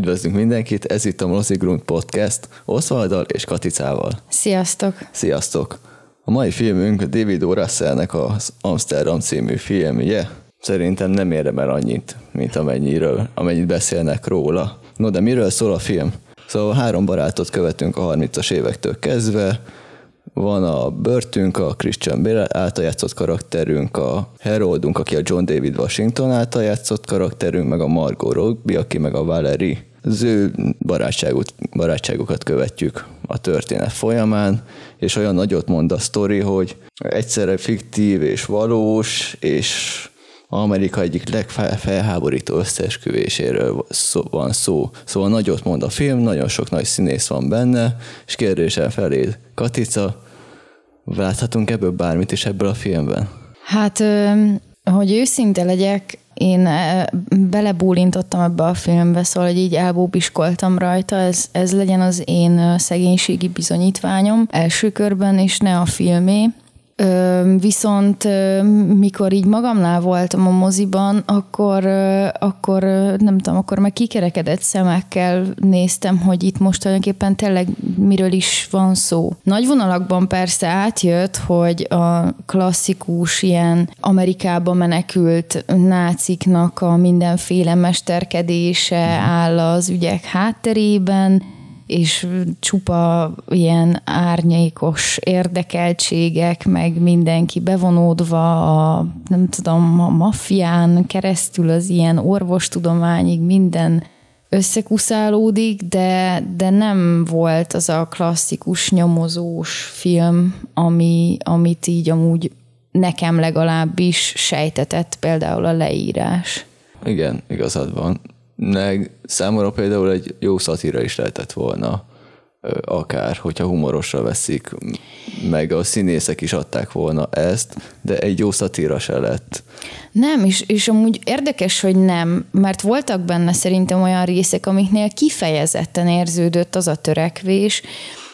Üdvözlünk mindenkit, ez itt a Mozi Grund Podcast Oswaldal és Katicával. Sziasztok! Sziasztok! A mai filmünk David O. Russellnek az Amsterdam című filmje. Szerintem nem érdemel annyit, mint amennyiről, amennyit beszélnek róla. No, de miről szól a film? Szóval három barátot követünk a 30-as évektől kezdve, van a Börtünk, a Christian Bale által játszott karakterünk, a Haroldunk, aki a John David Washington által játszott karakterünk, meg a Margot Robbie, aki meg a Valerie. Az ő barátságot, barátságokat követjük a történet folyamán, és olyan nagyot mond a sztori, hogy egyszerre fiktív és valós, és Amerika egyik legfelháborító összeesküvéséről van szó. Szóval nagyot mond a film, nagyon sok nagy színész van benne, és kérdésem feléd, Katica, láthatunk ebből bármit is ebből a filmben? Hát, hogy őszinte legyek, én belebólintottam ebbe a filmbe, szóval hogy így elbóbiskoltam rajta, ez, ez legyen az én szegénységi bizonyítványom első körben, és ne a filmé. Viszont mikor így magamnál voltam a moziban, akkor, akkor nem tudom, akkor meg kikerekedett szemekkel néztem, hogy itt most tulajdonképpen tényleg miről is van szó. Nagy vonalakban persze átjött, hogy a klasszikus ilyen Amerikába menekült náciknak a mindenféle mesterkedése áll az ügyek hátterében, és csupa ilyen árnyékos érdekeltségek, meg mindenki bevonódva a, nem tudom, a maffián keresztül az ilyen orvostudományig minden összekuszálódik, de, de nem volt az a klasszikus nyomozós film, ami, amit így amúgy nekem legalábbis sejtetett például a leírás. Igen, igazad van meg számomra például egy jó szatíra is lehetett volna akár, hogyha humorosra veszik, meg a színészek is adták volna ezt, de egy jó szatíra se lett. Nem, és, és amúgy érdekes, hogy nem, mert voltak benne szerintem olyan részek, amiknél kifejezetten érződött az a törekvés,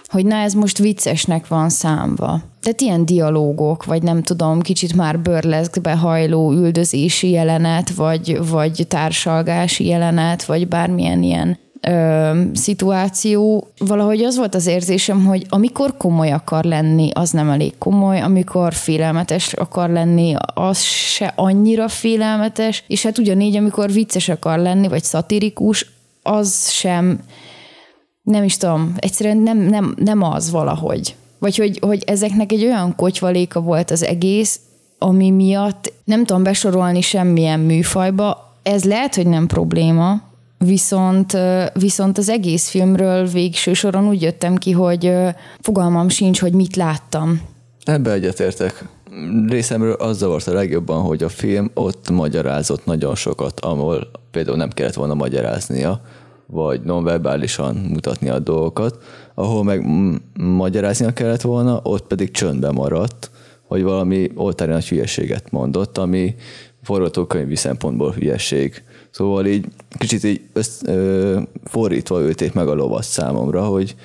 hogy na ez most viccesnek van számva. Tehát ilyen dialógok, vagy nem tudom, kicsit már bőrleszkbe hajló üldözési jelenet, vagy, vagy társalgási jelenet, vagy bármilyen ilyen ö, szituáció. Valahogy az volt az érzésem, hogy amikor komoly akar lenni, az nem elég komoly, amikor félelmetes akar lenni, az se annyira félelmetes, és hát ugyanígy, amikor vicces akar lenni, vagy szatirikus, az sem nem is tudom, egyszerűen nem, nem, nem az valahogy. Vagy hogy, hogy ezeknek egy olyan kotyvaléka volt az egész, ami miatt nem tudom besorolni semmilyen műfajba. Ez lehet, hogy nem probléma, viszont, viszont az egész filmről végső soron úgy jöttem ki, hogy fogalmam sincs, hogy mit láttam. Ebbe egyetértek. Részemről az zavart a legjobban, hogy a film ott magyarázott nagyon sokat, ahol például nem kellett volna magyaráznia, vagy nonverbálisan mutatni a dolgokat, ahol meg magyaráznia kellett volna, ott pedig csöndbe maradt, hogy valami oltári nagy hülyeséget mondott, ami forgatókönyvi szempontból hülyeség. Szóval így kicsit így össz, ö, fordítva ülték meg a lovat számomra, hogy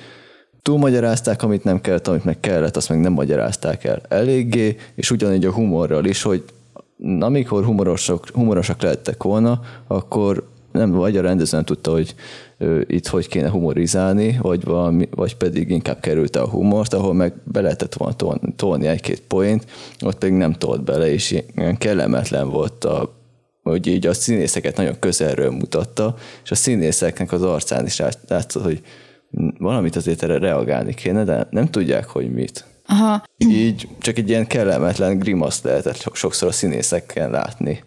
túlmagyarázták, amit nem kellett, amit meg kellett, azt meg nem magyarázták el eléggé, és ugyanígy a humorral is, hogy amikor humorosak, humorosak lehettek volna, akkor nem, vagy a rendező nem tudta, hogy itt hogy kéne humorizálni, vagy, valami, vagy pedig inkább kerülte a humort, ahol meg be lehetett volna tolni, tolni egy-két point, ott pedig nem tolt bele, és ilyen kellemetlen volt a hogy így a színészeket nagyon közelről mutatta, és a színészeknek az arcán is látszott, hogy valamit azért erre reagálni kéne, de nem tudják, hogy mit. Aha. Így csak egy ilyen kellemetlen grimaszt lehetett sokszor a színészekkel látni.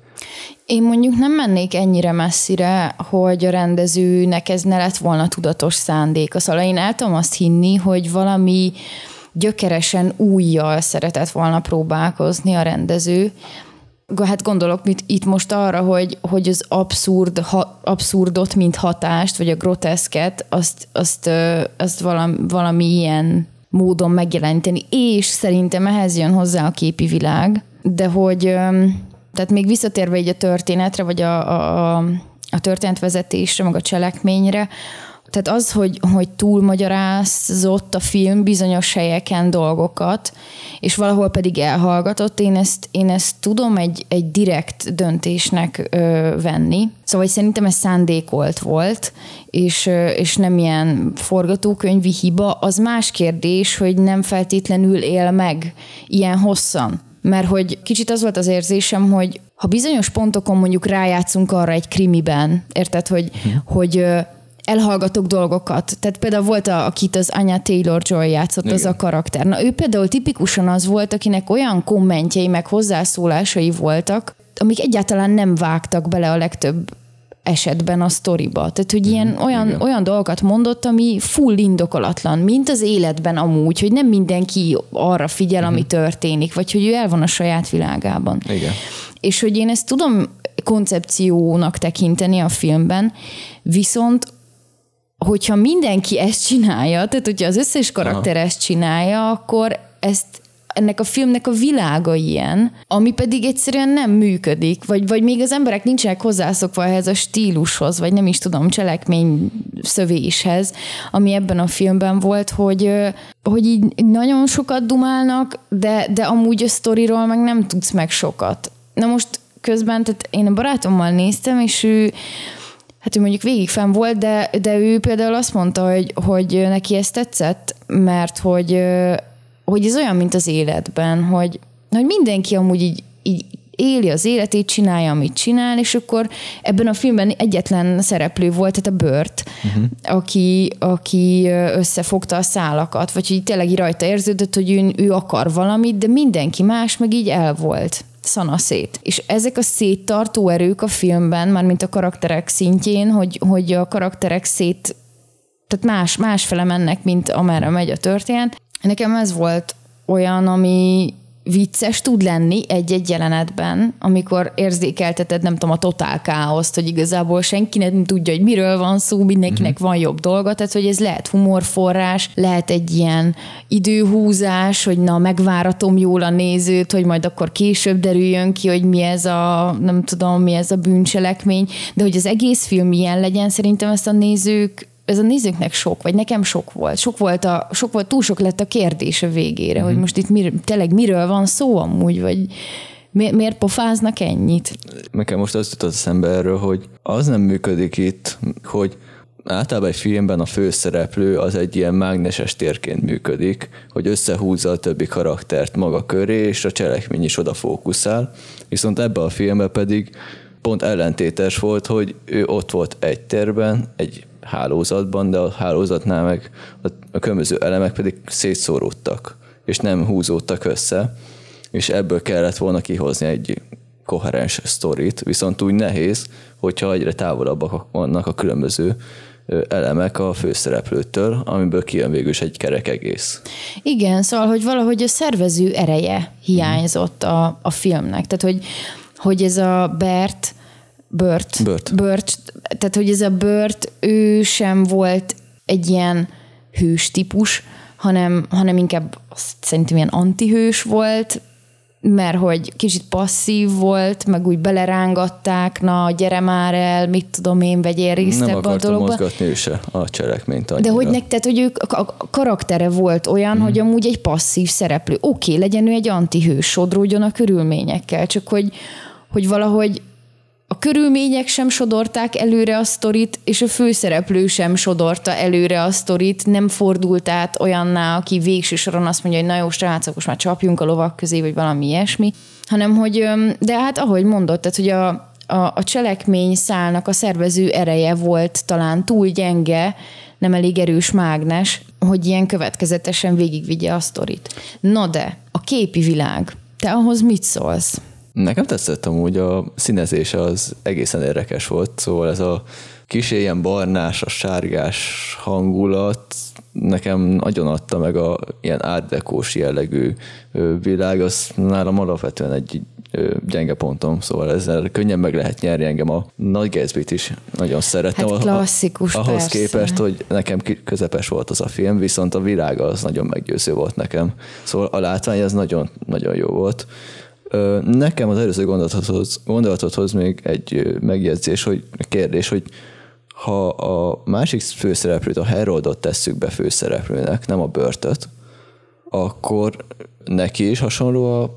Én mondjuk nem mennék ennyire messzire, hogy a rendezőnek ez ne lett volna tudatos szándéka. Szóval én el tudom azt hinni, hogy valami gyökeresen újjal szeretett volna próbálkozni a rendező, Hát gondolok mit, itt most arra, hogy, hogy az abszurd, ha, abszurdot, mint hatást, vagy a groteszket, azt, azt, azt valami, valami ilyen módon megjeleníteni. És szerintem ehhez jön hozzá a képi világ, de hogy tehát még visszatérve így a történetre, vagy a, a, a történetvezetésre, meg a cselekményre, tehát az, hogy, hogy túlmagyarázott a film bizonyos helyeken dolgokat, és valahol pedig elhallgatott, én ezt, én ezt tudom egy, egy direkt döntésnek ö, venni. Szóval szerintem ez szándékolt volt, és, ö, és nem ilyen forgatókönyvi hiba. Az más kérdés, hogy nem feltétlenül él meg ilyen hosszan. Mert hogy kicsit az volt az érzésem, hogy ha bizonyos pontokon mondjuk rájátszunk arra egy krimiben, érted, hogy, hm. hogy elhallgatok dolgokat. Tehát például volt, a, akit az Anya Taylor-Joy játszott, Igen. az a karakter. Na ő például tipikusan az volt, akinek olyan kommentjei, meg hozzászólásai voltak, amik egyáltalán nem vágtak bele a legtöbb esetben a sztoriba. Tehát, hogy ilyen mm, olyan, olyan dolgokat mondott, ami full indokolatlan, mint az életben amúgy, hogy nem mindenki arra figyel, ami mhm. történik, vagy hogy ő el van a saját világában. Igen. És hogy én ezt tudom koncepciónak tekinteni a filmben, viszont hogyha mindenki ezt csinálja, tehát hogyha az összes karakter Aha. ezt csinálja, akkor ezt ennek a filmnek a világa ilyen, ami pedig egyszerűen nem működik, vagy, vagy még az emberek nincsenek hozzászokva ehhez a stílushoz, vagy nem is tudom, cselekmény szövéshez, ami ebben a filmben volt, hogy, hogy így nagyon sokat dumálnak, de, de amúgy a sztoriról meg nem tudsz meg sokat. Na most közben, tehát én a barátommal néztem, és ő hát ő mondjuk végig fenn volt, de, de ő például azt mondta, hogy, hogy neki ez tetszett, mert hogy, hogy ez olyan, mint az életben, hogy, hogy mindenki amúgy így, így éli az életét, csinálja, amit csinál, és akkor ebben a filmben egyetlen szereplő volt, tehát a Bört, uh-huh. aki, aki összefogta a szálakat, vagy hogy tényleg rajta érződött, hogy ő, ő akar valamit, de mindenki más meg így el volt szana szét. És ezek a széttartó erők a filmben, már mint a karakterek szintjén, hogy, hogy a karakterek szét, tehát más, másfele mennek, mint amerre megy a történet. Nekem ez volt olyan, ami, vicces tud lenni egy-egy jelenetben, amikor érzékelteted, nem tudom, a totál káoszt, hogy igazából senki nem tudja, hogy miről van szó, mindenkinek mm-hmm. van jobb dolga, tehát hogy ez lehet humorforrás, lehet egy ilyen időhúzás, hogy na, megváratom jól a nézőt, hogy majd akkor később derüljön ki, hogy mi ez a, nem tudom, mi ez a bűncselekmény, de hogy az egész film ilyen legyen, szerintem ezt a nézők ez a nézőknek sok, vagy nekem sok volt. Sok volt, a, sok volt túl sok lett a kérdés a végére, mm-hmm. hogy mhm. most itt mir, tényleg miről van szó amúgy, vagy mi, miért pofáznak ennyit? Nekem most az jutott eszembe erről, hogy az nem működik itt, hogy általában egy filmben a főszereplő az egy ilyen mágneses térként működik, hogy összehúzza a többi karaktert maga köré, és a cselekmény is oda fókuszál. Viszont ebben a filmben pedig pont ellentétes volt, hogy ő ott volt egy térben, egy hálózatban, de a hálózatnál meg a különböző elemek pedig szétszóródtak, és nem húzódtak össze, és ebből kellett volna kihozni egy koherens sztorit, viszont úgy nehéz, hogyha egyre távolabbak vannak a különböző elemek a főszereplőtől, amiből kijön végül is egy kerek egész. Igen, szóval, hogy valahogy a szervező ereje hiányzott a, a filmnek. Tehát, hogy, hogy ez a Bert, Bört, Bört. Bört, tehát hogy ez a Bört, ő sem volt egy ilyen hős típus, hanem, hanem inkább szerintem ilyen antihős volt, mert hogy kicsit passzív volt, meg úgy belerángatták, na gyere már el, mit tudom én, vegyél részt Nem ebbe a dologba. mozgatni ő se a cselekményt annyira. De hogy nek, tehát, hogy ők, a karaktere volt olyan, mm. hogy amúgy egy passzív szereplő. Oké, okay, legyen ő egy antihős, sodródjon a körülményekkel, csak hogy, hogy valahogy a körülmények sem sodorták előre a sztorit, és a főszereplő sem sodorta előre a sztorit, nem fordult át olyanná, aki végső soron azt mondja, hogy na jó, srácok, most már csapjunk a lovak közé, vagy valami ilyesmi, hanem hogy, de hát ahogy mondott, tehát hogy a, a, a cselekmény szálnak a szervező ereje volt talán túl gyenge, nem elég erős mágnes, hogy ilyen következetesen végigvigye a sztorit. Na de, a képi világ, te ahhoz mit szólsz? Nekem tetszett amúgy a színezése az egészen érdekes volt, szóval ez a kis ilyen barnás, a sárgás hangulat nekem nagyon adta meg a ilyen árdekós jellegű világ, az nálam alapvetően egy gyenge pontom, szóval ezzel könnyen meg lehet nyerni engem a Nagy Gatsby-t is nagyon szerettem. Hát klasszikus, Ahhoz persze. képest, hogy nekem közepes volt az a film, viszont a világ az nagyon meggyőző volt nekem. Szóval a látvány az nagyon, nagyon jó volt. Nekem az előző gondolathoz, gondolathoz még egy megjegyzés, hogy kérdés, hogy ha a másik főszereplőt, a Haroldot tesszük be főszereplőnek, nem a Börtöt, akkor neki is hasonló a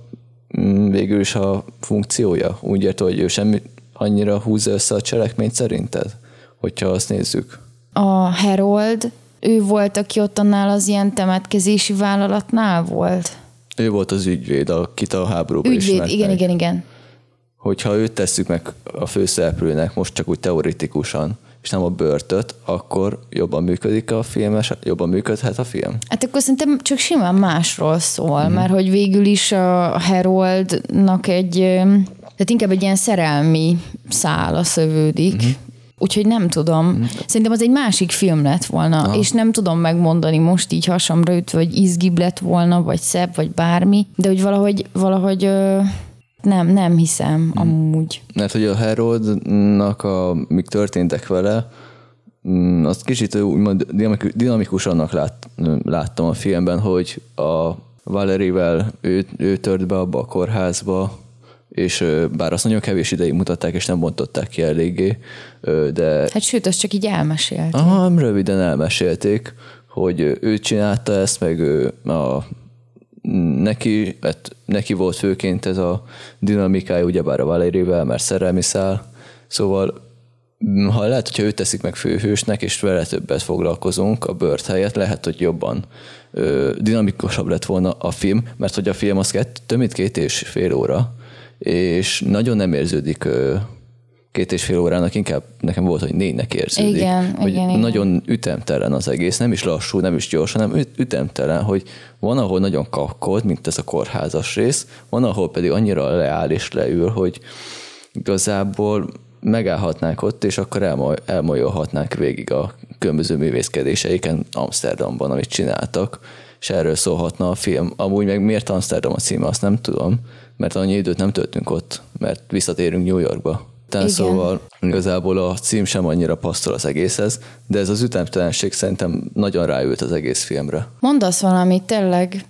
mm, végül is a funkciója. Úgy érte, hogy ő semmi annyira húzza össze a cselekményt szerinted? Hogyha azt nézzük. A Harold, ő volt, aki ott annál az ilyen temetkezési vállalatnál volt? Ő volt az ügyvéd, akit a háborúban Ügyvéd, ismertek. igen, igen, igen. Hogyha őt tesszük meg a főszereplőnek, most csak úgy teoretikusan, és nem a börtöt, akkor jobban működik a film, és jobban működhet a film? Hát akkor szerintem csak simán másról szól, mm-hmm. mert hogy végül is a Haroldnak egy, tehát inkább egy ilyen szerelmi szála szövődik, mm-hmm. Úgyhogy nem tudom. Szerintem az egy másik film lett volna, Aha. és nem tudom megmondani most így hasamra ütve, hogy izgibb lett volna, vagy szebb, vagy bármi, de hogy valahogy, valahogy nem, nem hiszem mm. amúgy. Mert hogy a Haroldnak, a, mik történtek vele, mm, azt kicsit úgymond dinamikus annak lát, láttam a filmben, hogy a Valerivel ő, ő tört be abba a kórházba, és bár azt nagyon kevés ideig mutatták, és nem bontották ki eléggé, de... Hát sőt, azt csak így elmesélték. Aha, röviden elmesélték, hogy ő csinálta ezt, meg a neki, hát neki volt főként ez a dinamikája, ugyebár a Valérivel, mert szerelmi szál, szóval ha lehet, hogyha őt teszik meg főhősnek, és vele többet foglalkozunk a bört helyett, lehet, hogy jobban ö, dinamikusabb lett volna a film, mert hogy a film az kett, több mint két és fél óra, és nagyon nem érződik két és fél órának, inkább nekem volt, hogy négynek érződik. Igen, hogy igen, nagyon igen. ütemtelen az egész, nem is lassú, nem is gyors, hanem ütemtelen, hogy van, ahol nagyon kapkod, mint ez a kórházas rész, van, ahol pedig annyira leáll és leül, hogy igazából megállhatnánk ott, és akkor elmoly, elmolyolhatnánk végig a különböző művészkedéseiken Amsterdamban, amit csináltak, és erről szólhatna a film. Amúgy meg miért Amsterdam a címe, azt nem tudom, mert annyi időt nem töltünk ott, mert visszatérünk New Yorkba. Tehát szóval igazából a cím sem annyira passzol az egészhez, de ez az ütemtelenség szerintem nagyon ráült az egész filmre. Mondasz valamit, tényleg.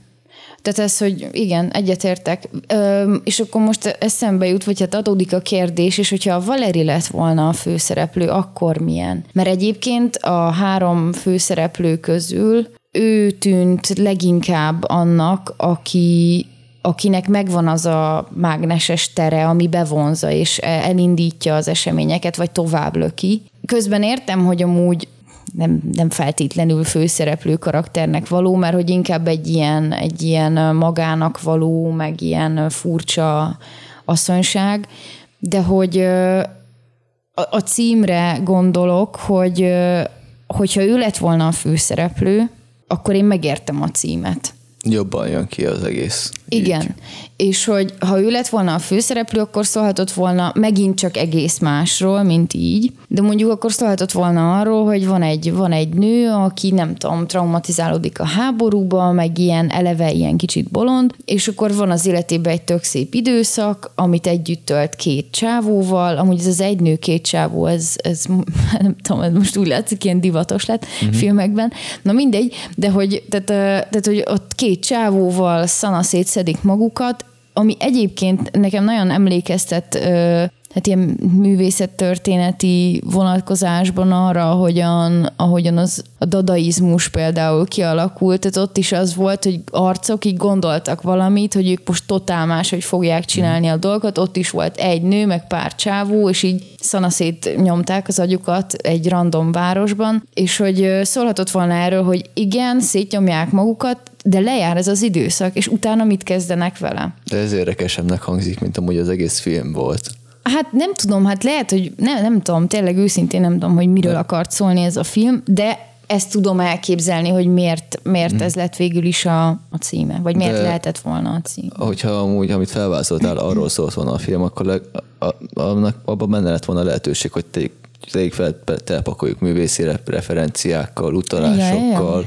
Tehát ez, hogy igen, egyetértek. Ö, és akkor most eszembe jut, vagy hát adódik a kérdés, és hogyha a Valeri lett volna a főszereplő, akkor milyen? Mert egyébként a három főszereplő közül ő tűnt leginkább annak, aki akinek megvan az a mágneses tere, ami bevonza és elindítja az eseményeket, vagy tovább löki. Közben értem, hogy amúgy nem, nem feltétlenül főszereplő karakternek való, mert hogy inkább egy ilyen, egy ilyen magának való, meg ilyen furcsa asszonyság, de hogy a, a címre gondolok, hogy hogyha ő lett volna a főszereplő, akkor én megértem a címet. Jobban jön ki az egész. Igen. Így. És hogy ha ő lett volna a főszereplő, akkor szólhatott volna megint csak egész másról, mint így. De mondjuk akkor szólhatott volna arról, hogy van egy, van egy nő, aki nem tudom, traumatizálódik a háborúba, meg ilyen eleve ilyen kicsit bolond, és akkor van az életében egy tök szép időszak, amit együtt tölt két csávóval. Amúgy ez az egy nő, két csávó, ez, ez nem tudom, ez most úgy látszik, ilyen divatos lett uh-huh. filmekben. Na mindegy, de hogy, tehát, tehát, hogy ott két csávóval szana szétszedik magukat, ami egyébként nekem nagyon emlékeztet hát ilyen művészettörténeti vonatkozásban arra, ahogyan, ahogyan az a dadaizmus például kialakult, tehát ott is az volt, hogy arcok így gondoltak valamit, hogy ők most totál más, hogy fogják csinálni a dolgot, ott is volt egy nő, meg pár csávú, és így szanaszét nyomták az agyukat egy random városban, és hogy szólhatott volna erről, hogy igen, szétnyomják magukat, de lejár ez az időszak, és utána mit kezdenek vele? De ez érdekesebbnek hangzik, mint amúgy az egész film volt. Hát nem tudom, hát lehet, hogy nem, nem tudom, tényleg őszintén nem tudom, hogy miről de. akart szólni ez a film, de ezt tudom elképzelni, hogy miért, miért hmm. ez lett végül is a, a címe, vagy miért de lehetett volna a cím. Hogyha amúgy, amit felvázoltál, arról szólt volna a film, akkor le, a, annak, abban benne lett volna lehetőség, hogy te, tegyük fel, telepakoljuk művészi referenciákkal, utalásokkal, ja, ja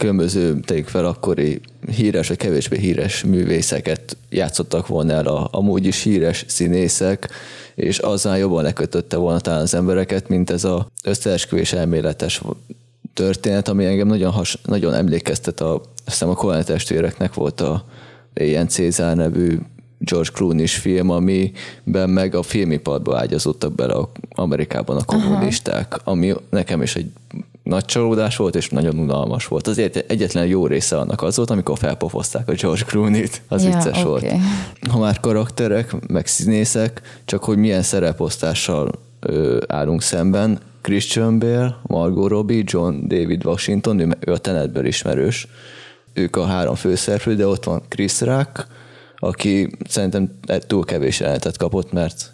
különböző, tegyük fel akkori híres vagy kevésbé híres művészeket játszottak volna el a amúgy is híres színészek, és azzal jobban lekötötte volna talán az embereket, mint ez a összeesküvés elméletes történet, ami engem nagyon, has, nagyon emlékeztet a, azt a Cohen testvéreknek volt a ilyen Cézár nevű George Clooney-s film, amiben meg a filmiparba ágyazottak bele a Amerikában a kommunisták, Aha. ami nekem is egy nagy csalódás volt, és nagyon unalmas volt. Azért egyetlen jó része annak az volt, amikor felpofozták a George Clooney-t. Az ja, vicces okay. volt. Ha már karakterek, meg színészek, csak hogy milyen szereposztással ö, állunk szemben. Christian Bale, Margot Robbie, John David Washington, ő, ő a Tenetből ismerős. Ők a három főszereplő, de ott van Chris Rock, aki szerintem túl kevés jelenetet kapott, mert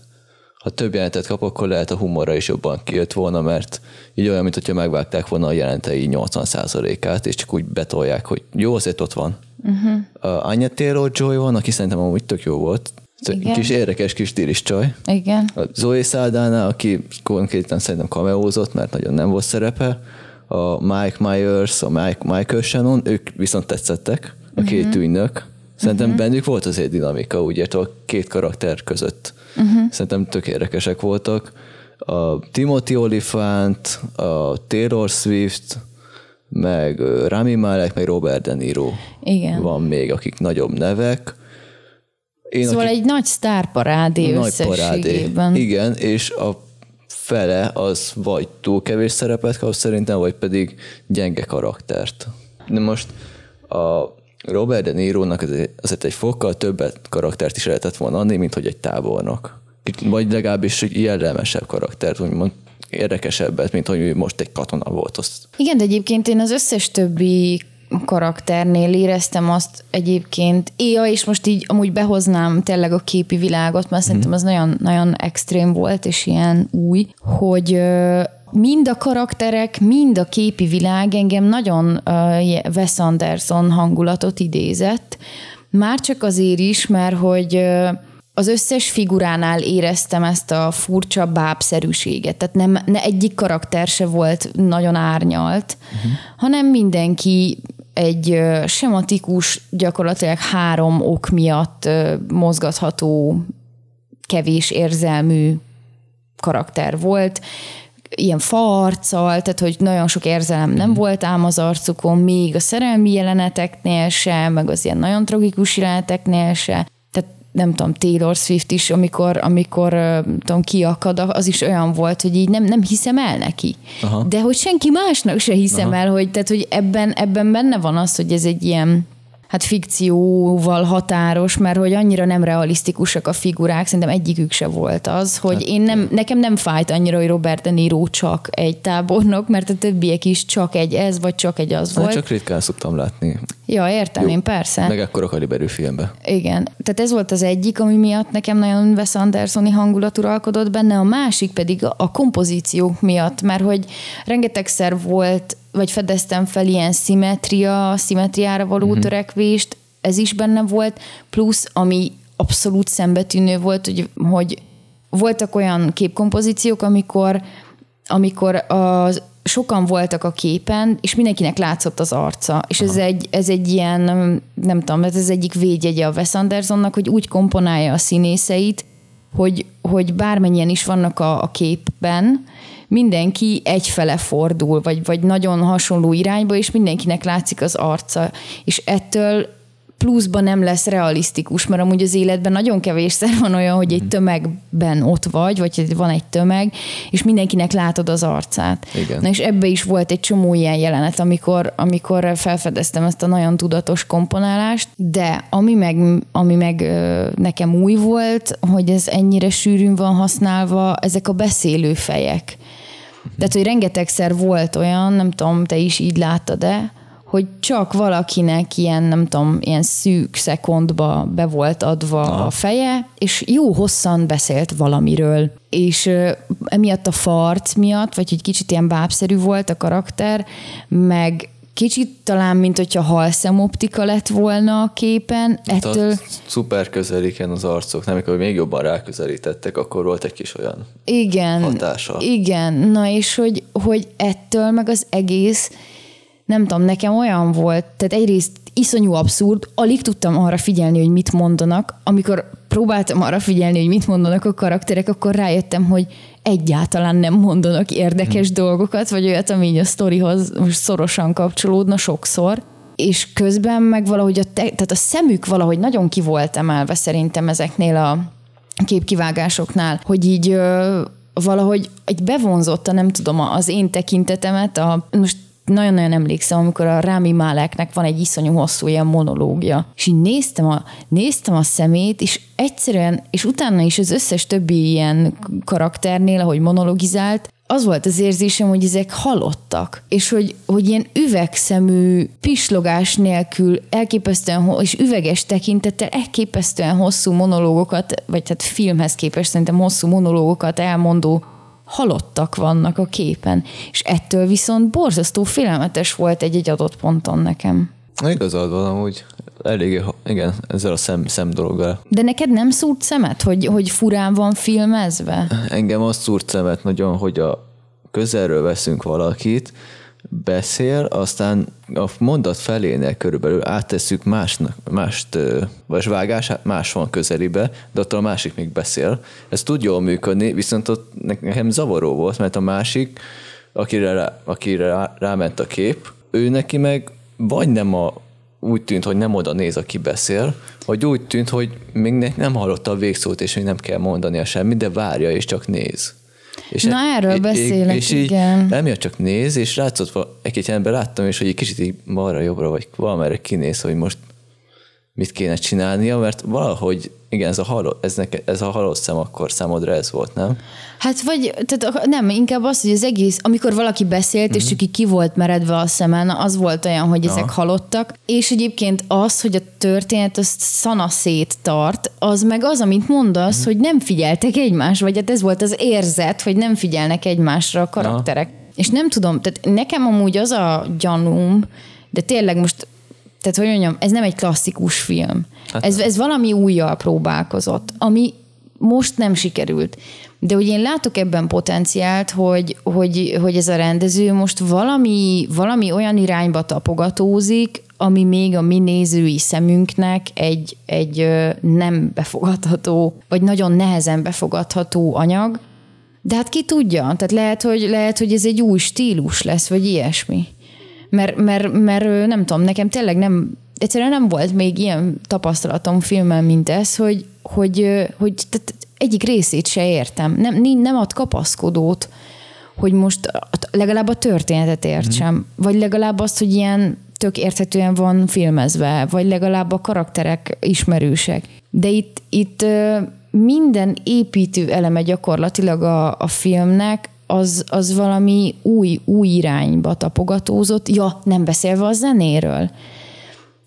ha több jelentet kap, akkor lehet a humorra is jobban kijött volna, mert így olyan, mintha megvágták volna a jelentei 80%-át, és csak úgy betolják, hogy jó, azért ott van. Uh-huh. A Anya Taylor-Joy van, aki szerintem amúgy tök jó volt. Igen. Kis érdekes kis stílis csaj. Igen. A Zoe Saldana, aki konkrétan szerintem kameózott, mert nagyon nem volt szerepe. A Mike Myers, a Mike, Michael Shannon, ők viszont tetszettek, a két uh-huh. ügynök. Szerintem uh-huh. bennük volt azért dinamika, értem, a két karakter között. Uh-huh. Szerintem tök érdekesek voltak. A Timothy Olyphant, a Taylor Swift, meg Rami Malek, meg Robert De Niro Igen. van még, akik nagyobb nevek. Én, szóval egy nagy sztárparádé nagy összességében. Parádé. Igen, és a fele az vagy túl kevés szerepet kap szerintem, vagy pedig gyenge karaktert. De most a Robert De Niro-nak azért egy fokkal többet karaktert is lehetett volna adni, mint hogy egy tábornok. Vagy legalábbis egy jellemesebb karaktert, úgymond érdekesebbet, mint hogy most egy katona volt. Azt. Igen, de egyébként én az összes többi karakternél éreztem azt egyébként, éja, és most így amúgy behoznám tényleg a képi világot, mert szerintem az nagyon, nagyon extrém volt, és ilyen új, hogy mind a karakterek, mind a képi világ engem nagyon Wes Anderson hangulatot idézett. Már csak azért is, mert hogy az összes figuránál éreztem ezt a furcsa bábszerűséget. Tehát nem, ne egyik karakter se volt nagyon árnyalt, uh-huh. hanem mindenki egy sematikus, gyakorlatilag három ok miatt mozgatható, kevés érzelmű karakter volt ilyen farccal, tehát hogy nagyon sok érzelem nem mhm. volt ám az arcukon, még a szerelmi jeleneteknél se, meg az ilyen nagyon tragikus jeleneteknél se. Tehát nem tudom, Taylor Swift is, amikor, amikor tudom, kiakad, az is olyan volt, hogy így nem, nem hiszem el neki. Aha. De hogy senki másnak se hiszem Aha. el, hogy, tehát, hogy ebben, ebben benne van az, hogy ez egy ilyen hát fikcióval határos, mert hogy annyira nem realisztikusak a figurák, szerintem egyikük se volt az, hogy hát, én nem, nekem nem fájt annyira, hogy Robert De Niro csak egy tábornok, mert a többiek is csak egy ez, vagy csak egy az volt. Csak ritkán szoktam látni. Ja, értem, Jó. én persze. Meg ekkora kaliberű filmbe. Igen. Tehát ez volt az egyik, ami miatt nekem nagyon Wes Andersoni hangulat uralkodott benne, a másik pedig a kompozíciók miatt, mert hogy rengetegszer volt vagy fedeztem fel ilyen szimetria, szimetriára való mm-hmm. törekvést, ez is benne volt, plusz ami abszolút szembetűnő volt, hogy, hogy voltak olyan képkompozíciók, amikor, amikor az, sokan voltak a képen, és mindenkinek látszott az arca. És ez egy, ez egy ilyen, nem tudom, ez egyik védjegye a Wes Andersonnak, hogy úgy komponálja a színészeit, hogy, hogy bármennyien is vannak a, a képben, mindenki egyfele fordul, vagy, vagy nagyon hasonló irányba, és mindenkinek látszik az arca. És ettől pluszban nem lesz realisztikus, mert amúgy az életben nagyon kevésszer van olyan, hogy egy mhm. tömegben ott vagy, vagy van egy tömeg, és mindenkinek látod az arcát. Igen. Na és ebbe is volt egy csomó ilyen jelenet, amikor, amikor felfedeztem ezt a nagyon tudatos komponálást, de ami meg, ami meg nekem új volt, hogy ez ennyire sűrűn van használva, ezek a beszélő fejek. Tehát, hogy rengetegszer volt olyan, nem tudom, te is így láttad-e, hogy csak valakinek ilyen, nem tudom, ilyen szűk szekondba be volt adva Aha. a feje, és jó hosszan beszélt valamiről. És emiatt a farc miatt, vagy hogy kicsit ilyen bábszerű volt a karakter, meg kicsit talán, mint hogyha halszemoptika lett volna a képen. Ettől... A szuper közeliken az arcok, nem, amikor még jobban ráközelítettek, akkor volt egy kis olyan igen, hatása. Igen, na és hogy, hogy ettől meg az egész nem tudom, nekem olyan volt, tehát egyrészt iszonyú abszurd, alig tudtam arra figyelni, hogy mit mondanak. Amikor próbáltam arra figyelni, hogy mit mondanak a karakterek, akkor rájöttem, hogy egyáltalán nem mondanak érdekes hmm. dolgokat, vagy olyat, ami a sztorihoz most szorosan kapcsolódna sokszor. és közben meg valahogy a, te, tehát a szemük valahogy nagyon ki volt emelve szerintem ezeknél a képkivágásoknál, hogy így ö, valahogy egy bevonzotta, nem tudom, az én tekintetemet, a, most nagyon-nagyon emlékszem, amikor a Rámi Máleknek van egy iszonyú hosszú ilyen monológia, és így néztem a, néztem a szemét, és egyszerűen, és utána is az összes többi ilyen karakternél, ahogy monologizált, az volt az érzésem, hogy ezek halottak, és hogy, hogy ilyen üvegszemű, pislogás nélkül elképesztően, és üveges tekintettel elképesztően hosszú monológokat, vagy tehát filmhez képest szerintem hosszú monológokat elmondó halottak vannak a képen, és ettől viszont borzasztó félelmetes volt egy-egy adott ponton nekem. Igazad van amúgy. Elég, igen, ezzel a szem, szem dologgal. De neked nem szúrt szemet, hogy, hogy furán van filmezve? Engem azt szúrt szemet nagyon, hogy a közelről veszünk valakit, beszél, aztán a mondat felénél körülbelül áttesszük másnak, mást, vagy vágás, más van közelibe, de ott a másik még beszél. Ez tud jól működni, viszont ott nekem zavaró volt, mert a másik, akire, rá, akire ráment a kép, ő neki meg vagy nem a, úgy tűnt, hogy nem oda néz, aki beszél, vagy úgy tűnt, hogy még nem hallotta a végszót, és hogy nem kell mondania semmit, de várja, és csak néz. És Na e, erről beszélek, és igen. így emiatt csak néz, és látszott, egy-két ember láttam, és hogy egy kicsit így balra-jobbra, vagy valamerre kinéz, hogy most mit kéne csinálnia, mert valahogy, igen, ez a, haló, ez, neke, ez a halott szem akkor számodra ez volt, nem? Hát vagy, tehát nem, inkább az, hogy az egész, amikor valaki beszélt, mm-hmm. és mhm. csak így ki volt meredve a szemen, az volt olyan, hogy ezek halottak, és egyébként az, hogy a történet azt szanaszét tart, az meg az, amit mondasz, mm-hmm. hogy nem figyeltek egymás, vagy hát ez volt az érzet, hogy nem figyelnek egymásra a karakterek. Ja. És nem tudom, tehát nekem amúgy az a gyanúm, de tényleg most tehát hogy mondjam, ez nem egy klasszikus film. Hát ez, ez valami újjal próbálkozott, ami most nem sikerült. De hogy én látok ebben potenciált, hogy, hogy, hogy ez a rendező most valami, valami olyan irányba tapogatózik, ami még a mi nézői szemünknek egy, egy nem befogadható, vagy nagyon nehezen befogadható anyag. De hát ki tudja, tehát lehet, hogy, lehet, hogy ez egy új stílus lesz, vagy ilyesmi. Mert, mert, mert nem tudom, nekem tényleg nem, egyszerűen nem volt még ilyen tapasztalatom filmmel, mint ez, hogy, hogy, hogy egyik részét se értem. Nem, nem ad kapaszkodót, hogy most legalább a történetet értsem, mm. vagy legalább azt, hogy ilyen tök érthetően van filmezve, vagy legalább a karakterek ismerősek. De itt, itt minden építő eleme gyakorlatilag a, a filmnek az, az valami új, új irányba tapogatózott, ja, nem beszélve a zenéről.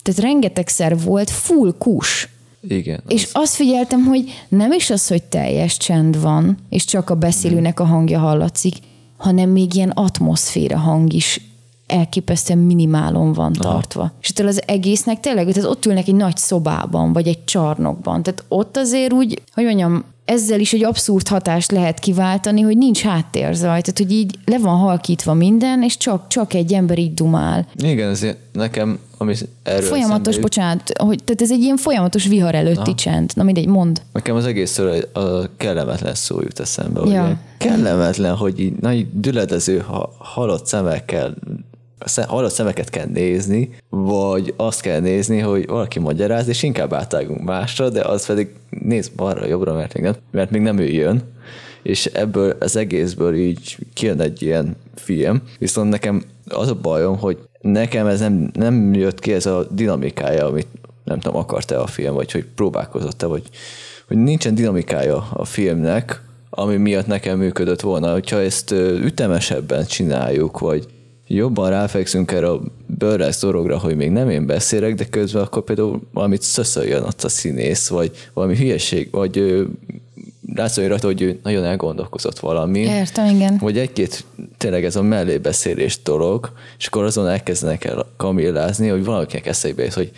Tehát rengetegszer volt full kus. Igen. És az... azt figyeltem, hogy nem is az, hogy teljes csend van, és csak a beszélőnek a hangja hallatszik, hanem még ilyen atmoszféra hang is elképesztően minimálon van Aha. tartva. És ettől az egésznek tényleg, tehát ott ülnek egy nagy szobában, vagy egy csarnokban. Tehát ott azért úgy, hogy mondjam, ezzel is egy abszurd hatást lehet kiváltani, hogy nincs háttérzaj, tehát hogy így le van halkítva minden, és csak, csak egy ember így dumál. Igen, ez nekem, ami erről Folyamatos, szemben... bocsánat, hogy, tehát ez egy ilyen folyamatos vihar előtti Na. csend. Na mindegy, mond. Nekem az egészről a kellemetlen szó jut eszembe. Ja. Ugye? Kellemetlen, hogy így nagy düledező halott szemekkel halott szemeket kell nézni, vagy azt kell nézni, hogy valaki magyaráz, és inkább átágunk másra, de az pedig néz balra, jobbra, mert még nem, mert még nem ő jön, és ebből az egészből így kijön egy ilyen film. Viszont nekem az a bajom, hogy nekem ez nem, nem jött ki ez a dinamikája, amit nem tudom, akart-e a film, vagy hogy próbálkozott-e, vagy hogy nincsen dinamikája a filmnek, ami miatt nekem működött volna. Hogyha ezt ütemesebben csináljuk, vagy jobban ráfekszünk erre a bőrrez dologra, hogy még nem én beszélek, de közben akkor például valamit szöszöljön ott a színész, vagy valami hülyeség, vagy látszódjon rajta, hogy ő nagyon elgondolkozott valami. Értem, igen. Vagy egy-két tényleg ez a mellébeszélés dolog, és akkor azon elkezdenek el kamillázni, hogy valakinek eszébe jut, hogy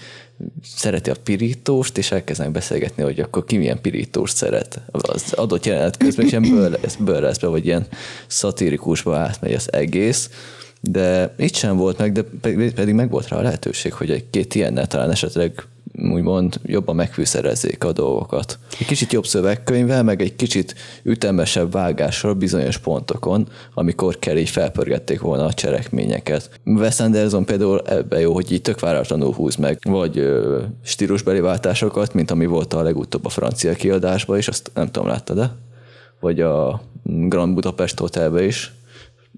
szereti a pirítóst, és elkezdenek beszélgetni, hogy akkor ki milyen pirítóst szeret. Az adott jelenet közben, és ilyen bőrleszbe, vagy ilyen szatirikusba átmegy az egész, de itt sem volt meg, de pedig meg volt rá a lehetőség, hogy egy-két ilyennel talán esetleg úgymond jobban megfűszerezzék a dolgokat. Egy kicsit jobb szövegkönyvvel, meg egy kicsit ütemesebb vágással bizonyos pontokon, amikor kell így felpörgették volna a cselekményeket. Wes Anderson például ebbe jó, hogy így tök váratlanul húz meg, vagy ö, stílusbeli váltásokat, mint ami volt a legutóbb a francia kiadásban is, azt nem tudom, láttad-e? Vagy a Grand Budapest Hotelbe is,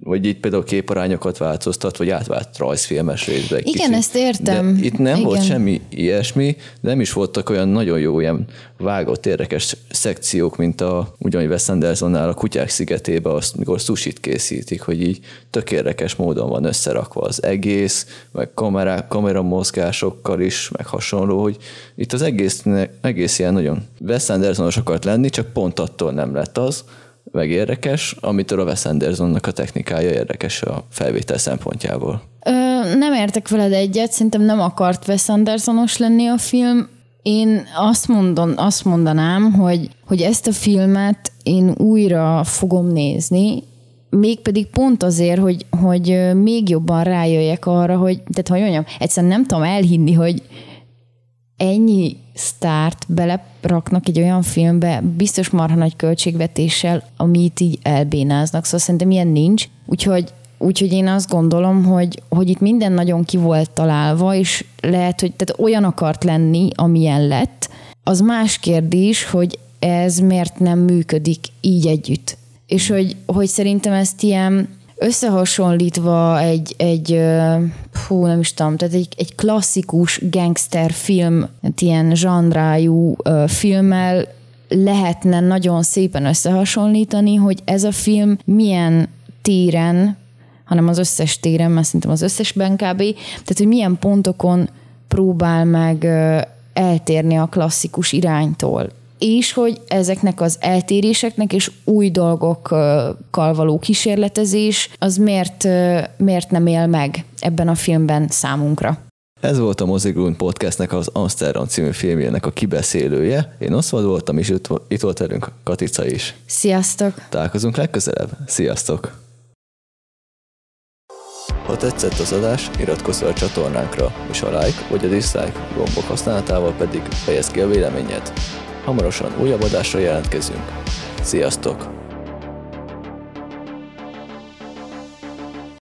vagy itt például képarányokat változtat, vagy átvált rajzfilmes részbe. Igen, kicsit. ezt értem. De itt nem Igen. volt semmi ilyesmi, de nem is voltak olyan nagyon jó ilyen vágott, érdekes szekciók, mint a ugyanúgy Wes Andersonnál a Kutyák szigetébe, azt, mikor sushit készítik, hogy így tök érdekes módon van összerakva az egész, meg kamerák, kameramozgásokkal is, meg hasonló, hogy itt az egész, egész ilyen nagyon Wes Andersonos akart lenni, csak pont attól nem lett az, meg érdekes, amitől a Wes Andersonnak a technikája érdekes a felvétel szempontjából. Ö, nem értek veled egyet, szerintem nem akart Wes Andersonos lenni a film. Én azt, mondom, azt mondanám, hogy, hogy ezt a filmet én újra fogom nézni, mégpedig pont azért, hogy, hogy még jobban rájöjjek arra, hogy, tehát hogy mondjam, egyszerűen nem tudom elhinni, hogy ennyi sztárt beleraknak egy olyan filmbe, biztos marha nagy költségvetéssel, amit így elbénáznak, szóval szerintem ilyen nincs. Úgyhogy Úgyhogy én azt gondolom, hogy, hogy itt minden nagyon ki volt találva, és lehet, hogy tehát olyan akart lenni, amilyen lett. Az más kérdés, hogy ez miért nem működik így együtt. És hogy, hogy szerintem ezt ilyen összehasonlítva egy, egy hú, nem is tudom, tehát egy, egy klasszikus gangster film, ilyen zsandrájú filmmel lehetne nagyon szépen összehasonlítani, hogy ez a film milyen téren, hanem az összes téren, mert szerintem az összesben kb. Tehát, hogy milyen pontokon próbál meg eltérni a klasszikus iránytól és hogy ezeknek az eltéréseknek és új dolgokkal való kísérletezés az miért, miért nem él meg ebben a filmben számunkra. Ez volt a Mozigrund Podcastnek az Amsterdam című filmjének a kibeszélője. Én Oszvald voltam, és itt, itt volt velünk Katica is. Sziasztok! Találkozunk legközelebb. Sziasztok! Ha tetszett az adás, iratkozz fel a csatornánkra, és a like vagy a dislike gombok használatával pedig fejezd ki a véleményed. Hamarosan újabb adásra jelentkezünk. Sziasztok!